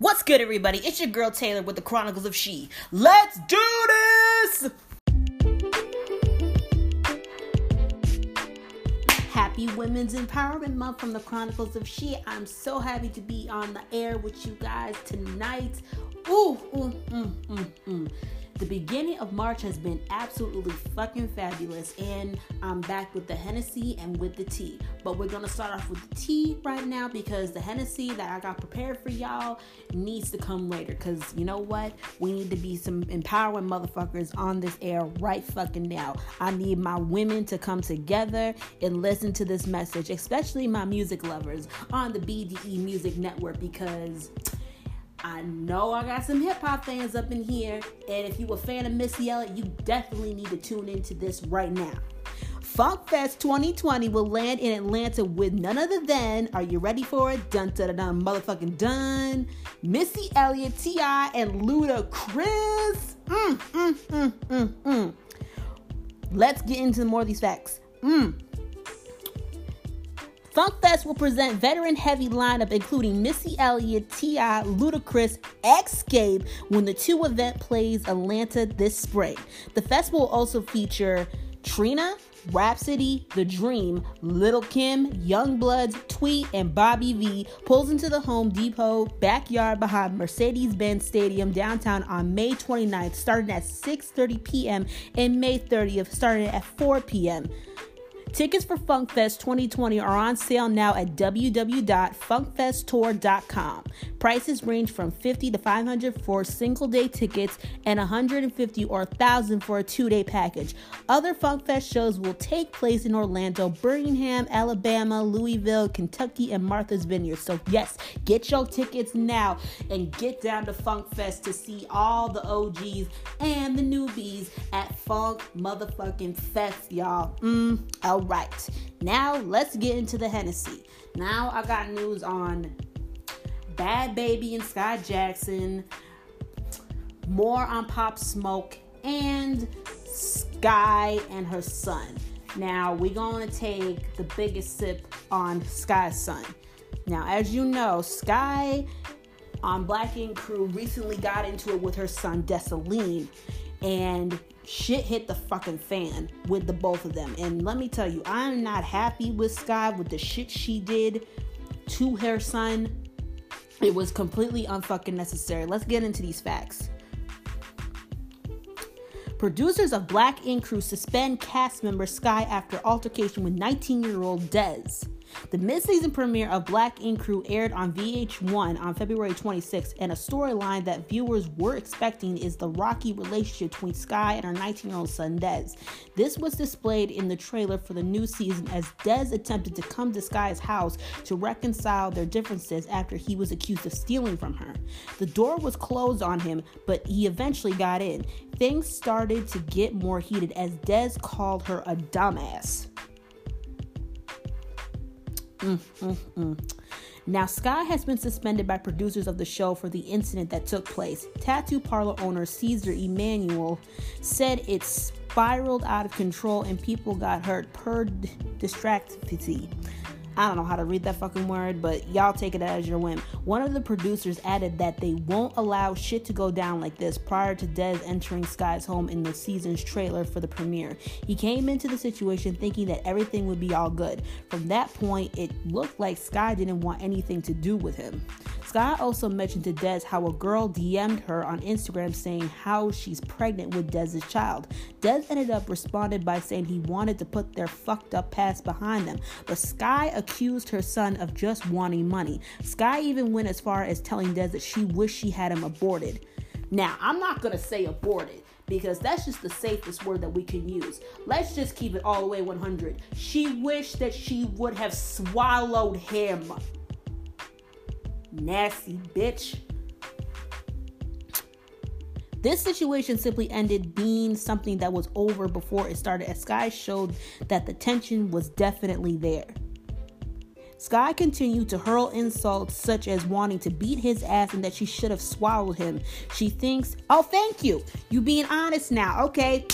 What's good, everybody? It's your girl Taylor with the Chronicles of She. Let's do this! Happy Women's Empowerment Month from the Chronicles of She. I'm so happy to be on the air with you guys tonight. Ooh, ooh, mm, mm, mm. The beginning of March has been absolutely fucking fabulous, and I'm back with the Hennessy and with the tea. But we're gonna start off with the tea right now because the Hennessy that I got prepared for y'all needs to come later. Because you know what? We need to be some empowering motherfuckers on this air right fucking now. I need my women to come together and listen to this message, especially my music lovers on the BDE Music Network because I know I got some hip hop fans up in here, and if you a fan of Missy Elliott, you definitely need to tune into this right now. Funk Fest 2020 will land in Atlanta with none other than, are you ready for it? Dun dun dun, motherfucking dun. Missy Elliott, T.I., and Ludacris. Mm, mm, mm, mm, mm. Let's get into more of these facts. Mm. Funkfest will present veteran heavy lineup including Missy Elliott, T.I., Ludacris, Xscape when the two event plays Atlanta this spring. The festival will also feature Trina, Rapsody, The Dream, Little Kim, YoungBloodZ, Tweet, and Bobby V pulls into the Home Depot backyard behind Mercedes-Benz Stadium downtown on May 29th, starting at 6:30 p.m. and May 30th, starting at 4 p.m. Tickets for FunkFest 2020 are on sale now at www.funkfesttour.com. Prices range from 50 to 500 for single day tickets and 150 or 1000 for a two-day package. Other FunkFest shows will take place in Orlando, Birmingham, Alabama, Louisville, Kentucky, and Martha's Vineyard. So yes, get your tickets now and get down to FunkFest to see all the OGs and the newbies at Funk motherfucking Fest, y'all. Mm, all right, now let's get into the Hennessy. Now I got news on Bad Baby and Skai Jackson, more on Pop Smoke, and Sky and her son. Now we're to take the biggest sip on Sky's son. Now, as you know, Sky on Black Ink Crew recently got into it with her son Dessalines, and shit hit the fucking fan with the both of them. And let me tell you, I'm not happy with Sky with the shit she did to her son. It was completely unfucking necessary. Let's get into these facts. Producers of Black Ink Crew suspend cast member Sky after altercation with 19 year old Dez. The mid-season premiere of Black Ink Crew aired on VH1 on February 26, and a storyline that viewers were expecting is the rocky relationship between Sky and her 19-year-old son Dez. This was displayed in the trailer for the new season as Dez attempted to come to Sky's house to reconcile their differences after he was accused of stealing from her. The door was closed on him, but he eventually got in. Things started to get more heated as Dez called her a dumbass. Mm, mm, mm. Now, Sky has been suspended by producers of the show for the incident that took place. Tattoo parlor owner Caesar Emanuel said it spiraled out of control and people got hurt per distractity. I don't know how to read that fucking word, but y'all take it as your whim. One of the producers added that they won't allow shit to go down like this prior to Dez entering Sky's home in the season's trailer for the premiere. He came into the situation thinking that everything would be all good. From that point, it looked like Sky didn't want anything to do with him. Sky also mentioned to Dez how a girl DM'd her on Instagram saying how she's pregnant with Dez's child. Dez ended up responding by saying he wanted to put their fucked up past behind them, but Sky accused her son of just wanting money. Sky even went as far as telling Dez that she wished she had him aborted. Now, I'm not gonna say aborted because that's just the safest word that we can use. Let's just keep it all the way 100. She wished that she would have swallowed him. Nasty bitch. This situation simply ended being something that was over before it started, as Sky showed that the tension was definitely there. Sky continued to hurl insults such as wanting to beat his ass and that she should have swallowed him. She thinks, oh, thank you. You being honest now. Okay.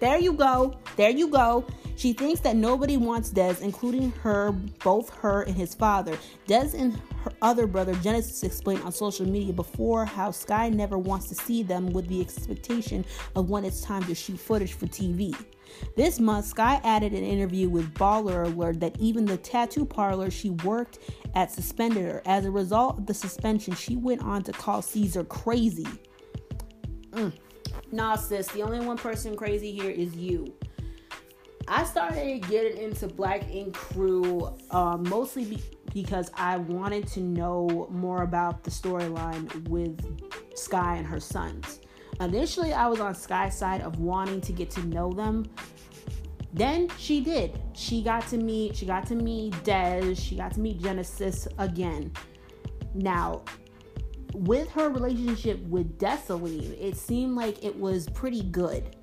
There you go. There you go. She thinks that nobody wants Dez, including her, both her and his father. Dez and her other brother Genesis explained on social media before how Sky never wants to see them with the expectation of when it's time to shoot footage for TV. This month, Sky added an interview with Baller Alert that even the tattoo parlor she worked at suspended her. As a result of the suspension, she went on to call Caesar crazy. Mm. Nah, sis, the only one person crazy here is you. I started getting into Black Ink Crew uh, mostly be- because I wanted to know more about the storyline with Sky and her sons. Initially, I was on Sky's side of wanting to get to know them. Then she did. She got to meet. She got to meet Dez. She got to meet Genesis again. Now, with her relationship with Dessalines, it seemed like it was pretty good.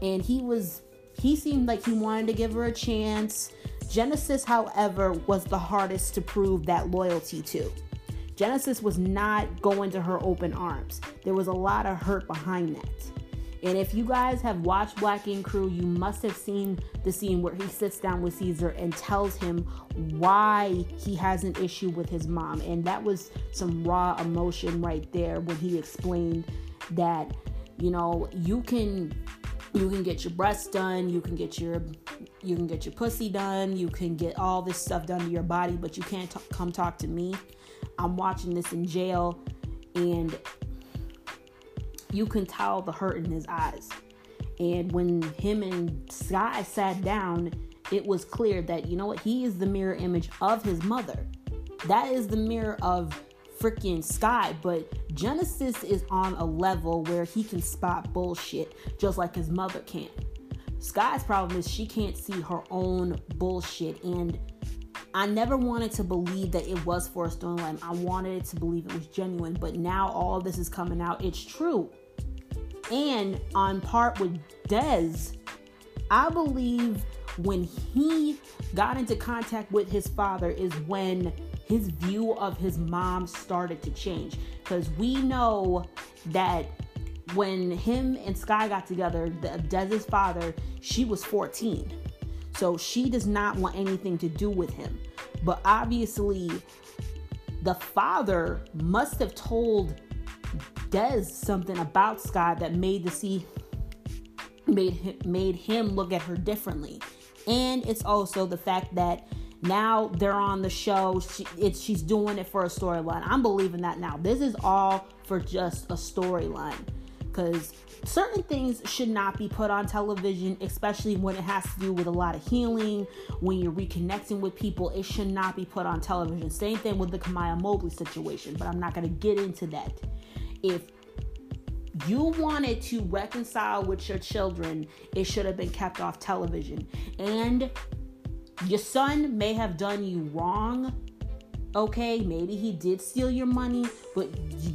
And he was he seemed like he wanted to give her a chance. Genesis, however, was the hardest to prove that loyalty to. Genesis was not going to her open arms. There was a lot of hurt behind that. And if you guys have watched Black Ink Crew, you must have seen the scene where he sits down with Caesar and tells him why he has an issue with his mom. And that was some raw emotion right there when he explained that, you know, you can you can get your breasts done, you can get your you can get your pussy done, you can get all this stuff done to your body, but you can't t- come talk to me. I'm watching this in jail and you can tell the hurt in his eyes. And when him and Sky sat down, it was clear that, you know what, he is the mirror image of his mother. That is the mirror of freaking Sky, but Genesis is on a level where he can spot bullshit just like his mother can. Sky's problem is she can't see her own bullshit, and I never wanted to believe that it was for a storyline. I wanted to believe it was genuine, but now all this is coming out. It's true and on part with Dez, I believe when he got into contact with his father is when his view of his mom started to change. Because we know that when him and Sky got together, the, Dez's father, she was 14. So she does not want anything to do with him. But obviously, the father must have told does something about Sky that made the see made him, made him look at her differently. And it's also the fact that now they're on the show. She, it's she's doing it for a storyline. I'm believing that now. This is all for just a storyline because certain things should not be put on television, especially when it has to do with a lot of healing, when you're reconnecting with people. It should not be put on television. Same thing with the Kamiyah Mobley situation, but I'm not going to get into that if you wanted to reconcile with your children, it should have been kept off television. And your son may have done you wrong. Okay, maybe he did steal your money, but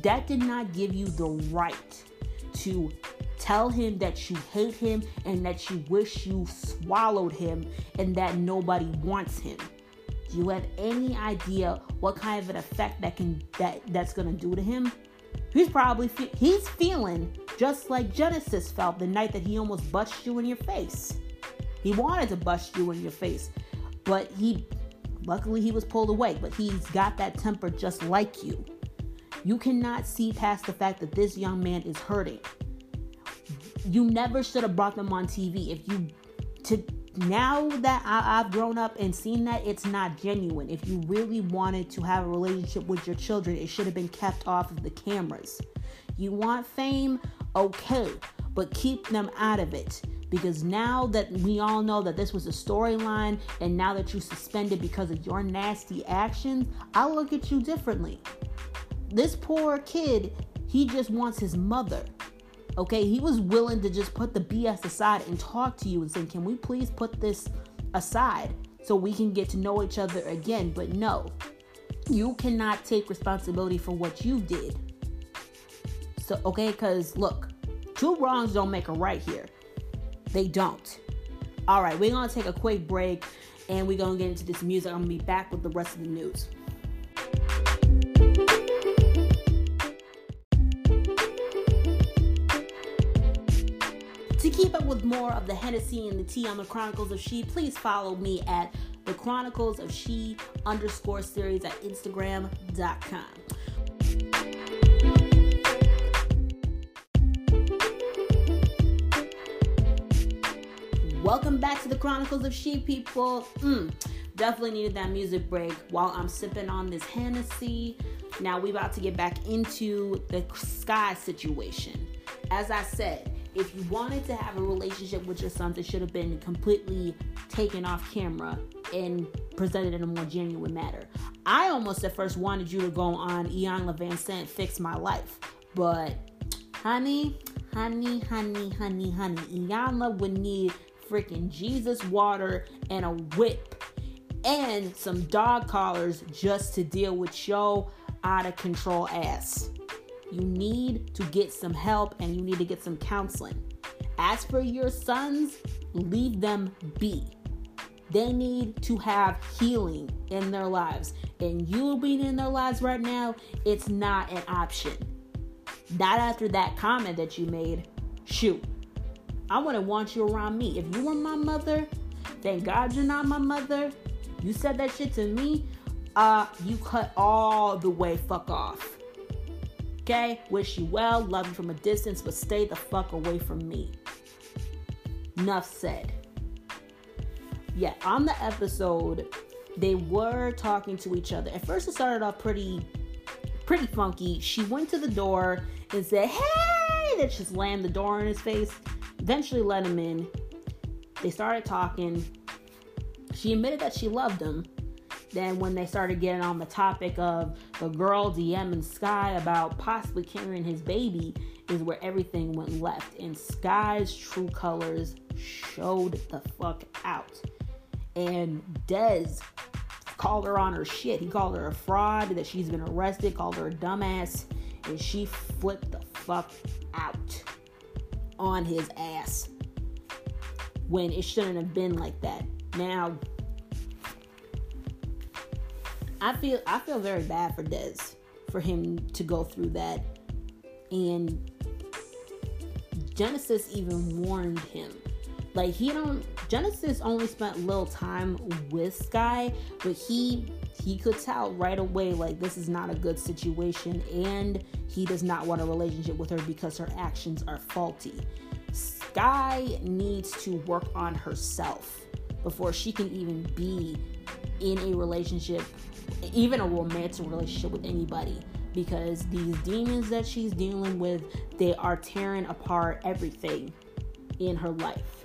that did not give you the right to tell him that you hate him and that you wish you swallowed him and that nobody wants him. Do you have any idea what kind of an effect that can that that's going to do to him? He's probably fe- he's feeling just like Genesis felt the night that he almost bust you in your face. He wanted to bust you in your face, but he luckily he was pulled away, but he's got that temper just like you. You cannot see past the fact that this young man is hurting. You never should have brought them on TV if you to now that I, have grown up and seen that it's not genuine. If you really wanted to have a relationship with your children, it should have been kept off of the cameras. You want fame? Okay, but keep them out of it. Because now that we all know that this was a storyline, and now that you suspended because of your nasty actions, I look at you differently. This poor kid, he just wants his mother. Okay, he was willing to just put the BS aside and talk to you and say, Can we please put this aside so we can get to know each other again? But no, you cannot take responsibility for what you did. So, okay, because look, two wrongs don't make a right here. They don't. All right, we're gonna take a quick break and we're gonna get into this music. I'm gonna be back with the rest of the news. To keep up with more of the Hennessy and the tea on the Chronicles of She, please follow me at the Chronicles of She underscore series at Instagram.com. the Chronicles of She, people. Mm, definitely needed that music break while I'm sipping on this Hennessy. Now we about to get back into the sky situation. As I said, if you wanted to have a relationship with your sons, it should have been completely taken off camera and presented in a more genuine manner. I almost at first wanted you to go on Iyanla Vanzant Fix My Life, but honey, honey, honey, honey, honey, Iyanla would need freaking Jesus water and a whip and some dog collars just to deal with your out of control ass. You need to get some help and you need to get some counseling. As for your sons, leave them be. They need to have healing in their lives. And you being in their lives right now, it's not an option. Not after that comment that you made. Shoot. I wouldn't want you around me. If you were my mother, thank God you're not my mother. You said that shit to me, uh, you cut all the way fuck off. Okay? Wish you well, love you from a distance, but stay the fuck away from me. Enough said. Yeah, on the episode, they were talking to each other. At first, it started off pretty, pretty funky. She went to the door and said, "Hey!" Then she slammed the door in his face. Eventually, let him in. They started talking. She admitted that she loved him, then when they started getting on the topic of the girl DMing Sky about possibly carrying his baby, is where everything went left. And Sky's true colors showed the fuck out. And Dez called her on her shit. He called her a fraud, that she's been arrested, called her a dumbass, and she flipped the fuck out on his ass when it shouldn't have been like that. Now, I feel I feel very bad for Dez for him to go through that. And Genesis even warned him. Like he don't Genesis only spent little time with Sky, but he he could tell right away like this is not a good situation and he does not want a relationship with her because her actions are faulty. Sky needs to work on herself before she can even be in a relationship even a romantic relationship with anybody because these demons that she's dealing with they are tearing apart everything in her life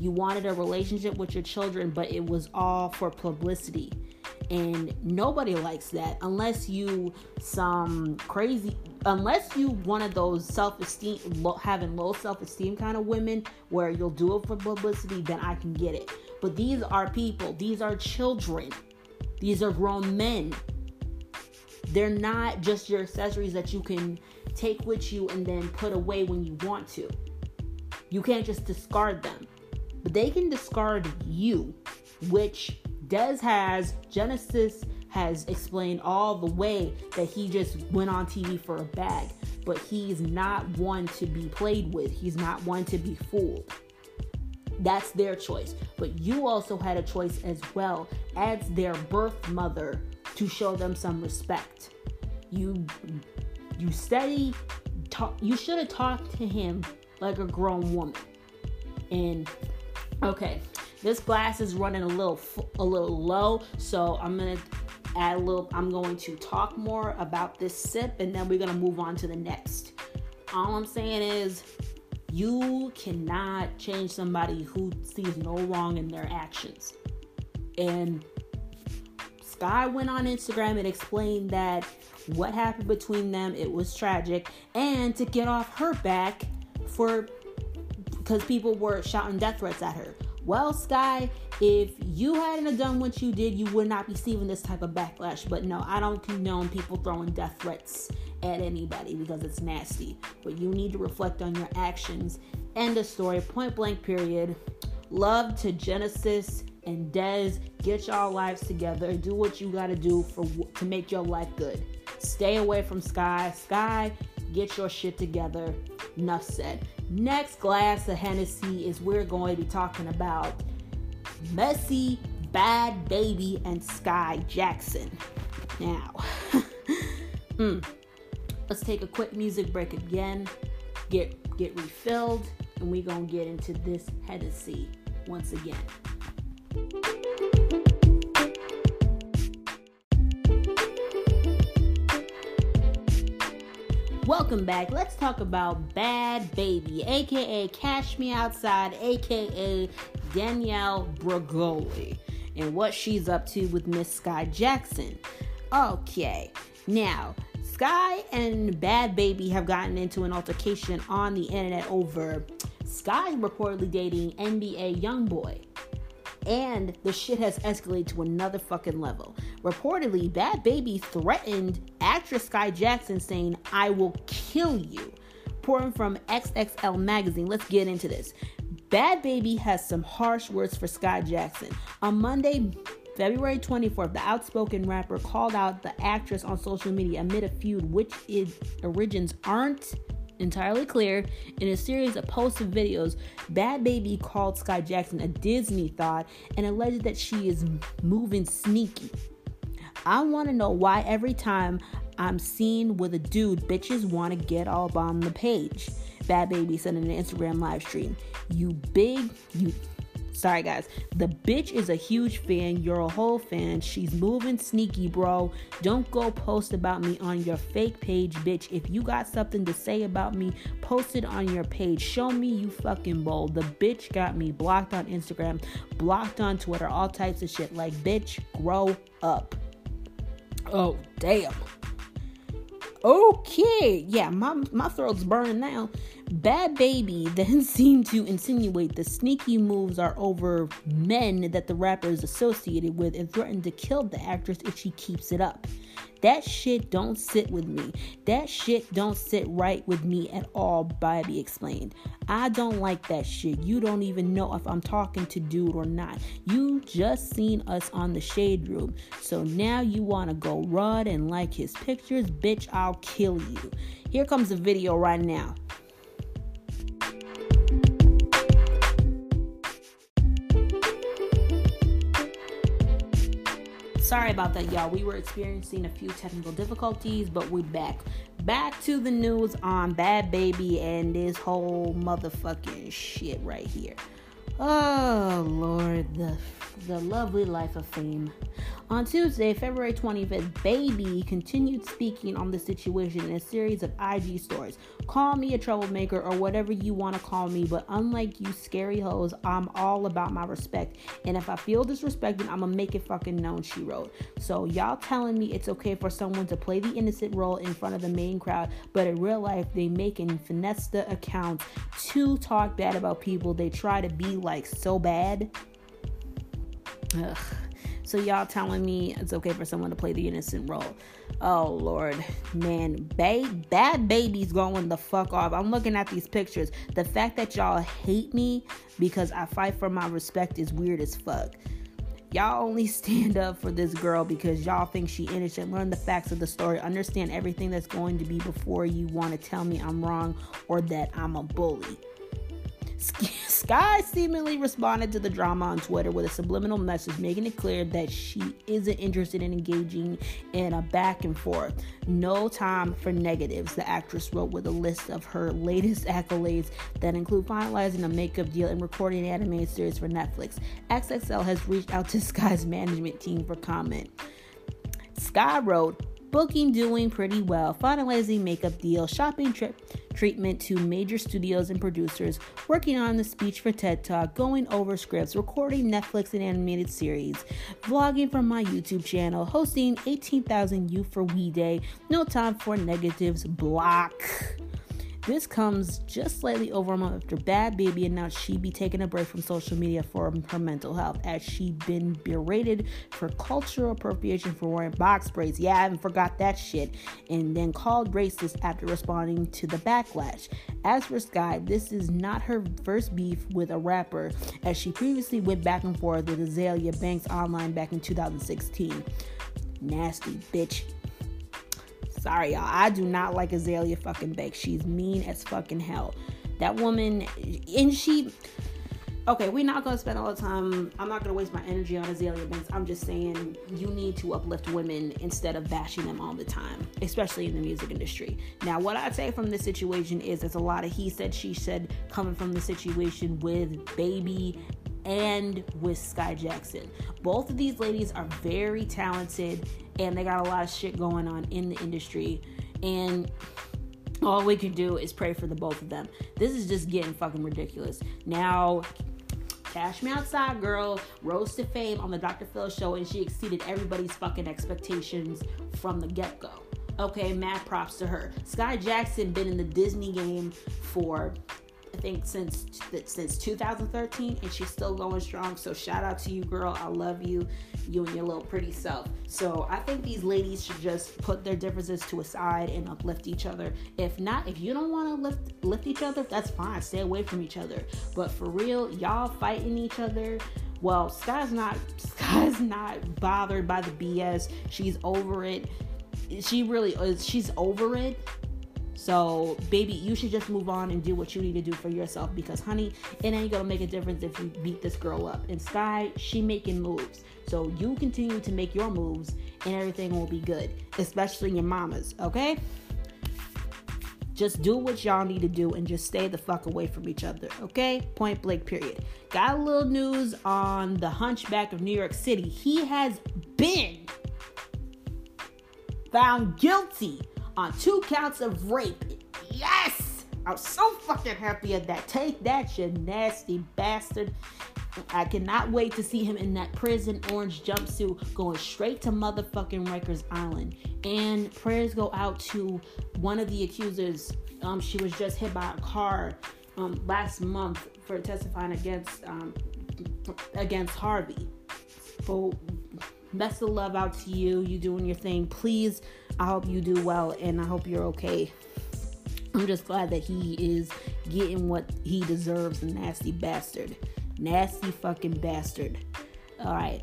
you wanted a relationship with your children but it was all for publicity and nobody likes that unless you some crazy unless you one of those self-esteem having low self-esteem kind of women where you'll do it for publicity then i can get it but these are people these are children these are grown men. They're not just your accessories that you can take with you and then put away when you want to. You can't just discard them. But they can discard you, which Dez has, Genesis has explained all the way that he just went on TV for a bag. But he's not one to be played with, he's not one to be fooled. That's their choice. But you also had a choice as well as their birth mother to show them some respect. You you steady talk you should have talked to him like a grown woman. And okay, this glass is running a little a little low, so I'm to add a little I'm going to talk more about this sip and then we're to move on to the next. All I'm saying is you cannot change somebody who sees no wrong in their actions. And Sky went on Instagram and explained that what happened between them, it was tragic, and to get off her back for because people were shouting death threats at her. Well, Sky, if you hadn't done what you did, you would not be receiving this type of backlash. But no, I don't condone people throwing death threats at anybody because it's nasty. But you need to reflect on your actions. End of story. Point blank. Period. Love to Genesis and Dez. Get y'all lives together. Do what you gotta do for to make your life good. Stay away from Sky. Sky, get your shit together. Enough said. Next glass of Hennessy is we're going to be talking about Messy, Bhad Bhabie, and Skai Jackson. Now, mm, let's take a quick music break again, get get refilled, and we're gonna get into this Hennessy once again. Welcome back. Let's talk about Bhad Bhabie, aka Cash Me Outside, aka Danielle Bregoli, and what she's up to with Miss Skai Jackson. Okay, now Skai and Bhad Bhabie have gotten into an altercation on the internet over Skai reportedly dating NBA YoungBoy and the shit has escalated to another fucking level. Reportedly, Bhad Bhabie threatened actress Skai Jackson, saying, I will kill you. Pouring from XXL magazine. Let's get into this. Bhad Bhabie has some harsh words for Skai Jackson. On Monday, February 24th, the outspoken rapper called out the actress on social media amid a feud which its origins aren't entirely clear. In a series of posted videos, Bhad Bhabie called Skai Jackson a Disney thought and alleged that she is moving sneaky. I want to know why every time I'm seen with a dude, bitches want to get all on the page. Bhad Bhabie said in an Instagram live stream, You big, you Sorry, guys. The bitch is a huge fan. You're a whole fan. She's moving sneaky, bro. Don't go post about me on your fake page, bitch. If you got something to say about me, post it on your page. Show me you fucking bold. The bitch got me blocked on Instagram, blocked on Twitter, all types of shit. Like, bitch, grow up. Oh, damn. Okay, yeah, my my throat's burning now. Bhad Bhabie then seemed to insinuate the sneaky moves are over men that the rapper is associated with and threatened to kill the actress if she keeps it up. That shit don't sit with me. That shit don't sit right with me at all, Bobby explained. I don't like that shit. You don't even know if I'm talking to dude or not. You just seen us on the shade room. So now you wanna go run and like his pictures? Bitch, I'll kill you. Here comes the video right now. Sorry about that, y'all. We were experiencing a few technical difficulties, but we're back. Back to the news on Bhad Bhabie and this whole motherfucking shit right here. Oh Lord, the the lovely life of fame. On Tuesday, February 25th, Baby continued speaking on the situation in a series of IG stories. Call me a troublemaker or whatever you want to call me, but unlike you scary hoes, I'm all about my respect. And if I feel disrespected, I'm gonna make it fucking known, she wrote. So y'all telling me it's okay for someone to play the innocent role in front of the main crowd, but in real life they and finesse the to talk bad about people they try to be like so bad. Ugh. So y'all telling me it's okay for someone to play the innocent role. Oh Lord, man, ba- Bhad Bhabie's going the fuck off. I'm looking at these pictures. The fact that y'all hate me because I fight for my respect is weird as fuck. Y'all only stand up for this girl because y'all think she innocent. Learn the facts of the story. Understand everything that's going to be before you want to tell me I'm wrong or that I'm a bully. Skai seemingly responded to the drama on Twitter with a subliminal message making it clear that she isn't interested in engaging in a back and forth. No time for negatives, the actress wrote with a list of her latest accolades that include finalizing a makeup deal and recording an animated series for Netflix. XXL has reached out to Skai's management team for comment. Skai wrote, Booking doing pretty well, finalizing makeup deal, shopping trip treatment to major studios and producers, working on the speech for TED Talk, going over scripts, recording Netflix and animated series, vlogging from my YouTube channel, hosting 18,000 Youth for We Day, no time for negatives, block. This comes just slightly over a month after Bhad Bhabie announced she'd be taking a break from social media for her mental health as she'd been berated for cultural appropriation for wearing box braids. Yeah, I haven't forgot that shit. And then called racist after responding to the backlash. As for Skai, this is not her first beef with a rapper, as she previously went back and forth with Azealia Banks online back in 2016. Nasty bitch. Sorry, y'all. I do not like Azealia fucking Banks. She's mean as fucking hell. That woman, and she okay, we're not gonna spend all the time. I'm not gonna waste my energy on Azealia Banks. I'm just saying you need to uplift women instead of bashing them all the time, especially in the music industry. Now, what I'd say from this situation is there's a lot of he said, she said coming from the situation with Baby and with Skai Jackson. Both of these ladies are very talented and they got a lot of shit going on in the industry. And all we can do is pray for the both of them. This is just getting fucking ridiculous. Now, Cash Me Outside Girl rose to fame on the Dr. Phil show and she exceeded everybody's fucking expectations from the get go. Okay, mad props to her. Skai Jackson been in the Disney game for I think since since 2013, and she's still going strong. So shout out to you, girl. I love you, you and your little pretty self. So I think these ladies should just put their differences to a side and uplift each other. If not, if you don't want to lift lift each other, that's fine. Stay away from each other. But for real, y'all fighting each other well sky's not sky's not bothered by the bs she's over it she really is she's over it so, baby, you should just move on and do what you need to do for yourself because, honey, it ain't gonna make a difference if you beat this girl up. And Skai, she making moves. So you continue to make your moves and everything will be good, especially your mamas, okay? Just do what y'all need to do and just stay the fuck away from each other, okay? Point blank, period. Got a little news on the hunchback of New York City. He has been found guilty on two counts of rape. Yes! I'm so fucking happy at that. Take that, you nasty bastard. I cannot wait to see him in that prison orange jumpsuit going straight to motherfucking Rikers Island. And prayers go out to one of the accusers. Um, she was just hit by a car um, last month for testifying against um, against Harvey. So best of love out to you. You doing your thing. Please I hope you do well and I hope you're okay. I'm just glad that he is getting what he deserves, nasty bastard. Nasty fucking bastard. All right.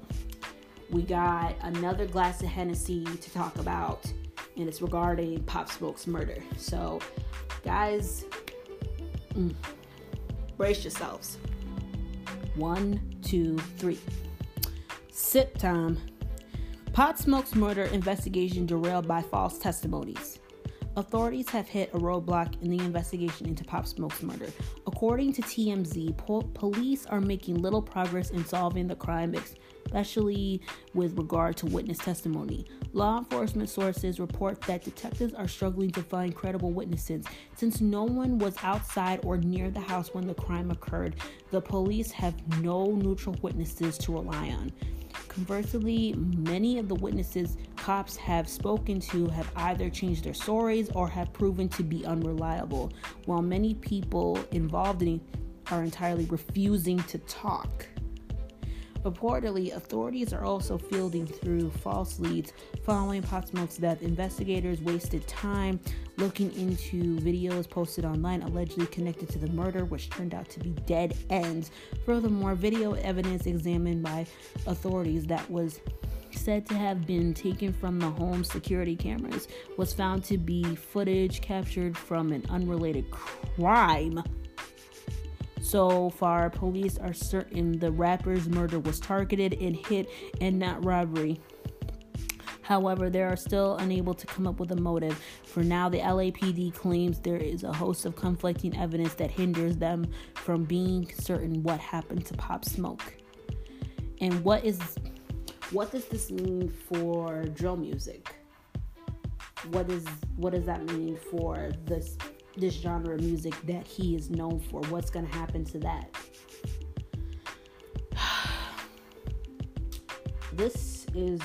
We got another glass of Hennessy to talk about, and it's regarding Pop Smoke's murder. So, guys, mm, brace yourselves. One, two, three. Sip time. Pop Smoke's murder investigation derailed by false testimonies. Authorities have hit a roadblock in the investigation into Pop Smoke's murder. According to TMZ, po- police are making little progress in solving the crime, especially with regard to witness testimony. Law enforcement sources report that detectives are struggling to find credible witnesses. Since no one was outside or near the house when the crime occurred, the police have no neutral witnesses to rely on. Conversely, many of the witnesses cops have spoken to have either changed their stories or have proven to be unreliable, while many people involved in are entirely refusing to talk. Reportedly, authorities are also fielding through false leads following Pop Smoke's death. Investigators wasted time looking into videos posted online allegedly connected to the murder, which turned out to be dead ends. Furthermore, video evidence examined by authorities that was said to have been taken from the home security cameras was found to be footage captured from an unrelated crime so far, police are certain the rapper's murder was targeted and hit and not robbery. However, they are still unable to come up with a motive. For now, the LAPD claims there is a host of conflicting evidence that hinders them from being certain what happened to Pop Smoke. And what is what does this mean for drill music? What is what does that mean for this this genre of music that he is known for. What's going to happen to that? this is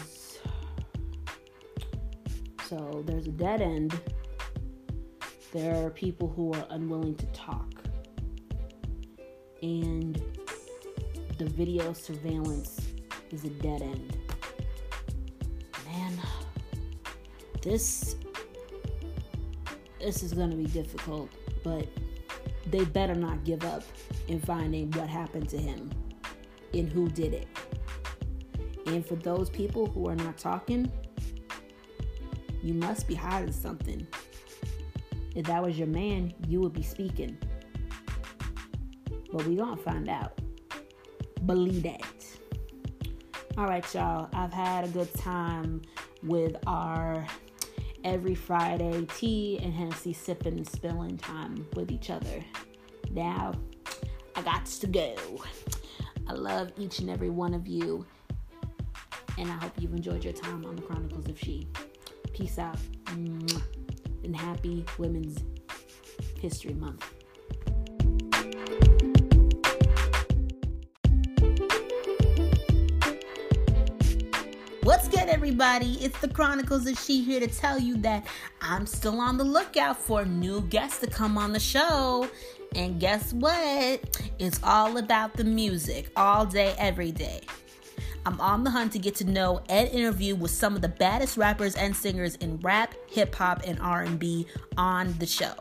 so there's a dead end. There are people who are unwilling to talk. And the video surveillance is a dead end. Man, this this is going to be difficult, but they better not give up in finding what happened to him and who did it. And for those people who are not talking, you must be hiding something. If that was your man, you would be speaking. But we gonna find out. Believe that. All right, y'all. I've had a good time with our every Friday tea and Hennessy sipping and spilling time with each other. Now, I got to go. I love each and every one of you, and I hope you've enjoyed your time on the Chronicles of She. Peace out, and happy Women's History Month. What's good, everybody? It's the Chronicles of She here to tell you that I'm still on the lookout for new guests to come on the show. And guess what? It's all about the music all day, every day. I'm on the hunt to get to know and interview with some of the baddest rappers and singers in rap, hip hop, and R&B on the show.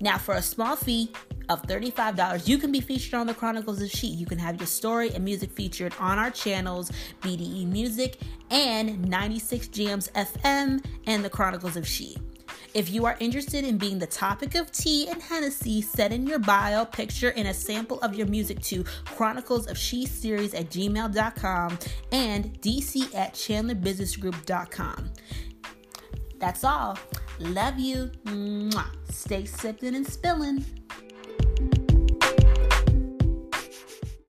Now, for a small fee, of $35, you can be featured on the Chronicles of She. You can have your story and music featured on our channels, BDE Music and 96 Jams FM and the Chronicles of She. If you are interested in being the topic of tea and Hennessy, send in your bio, picture, and a sample of your music to Chronicles of She Series at gmail.com and dc at chandlerbusinessgroup.com. That's all. Love you. Mwah. Stay sipping and spilling.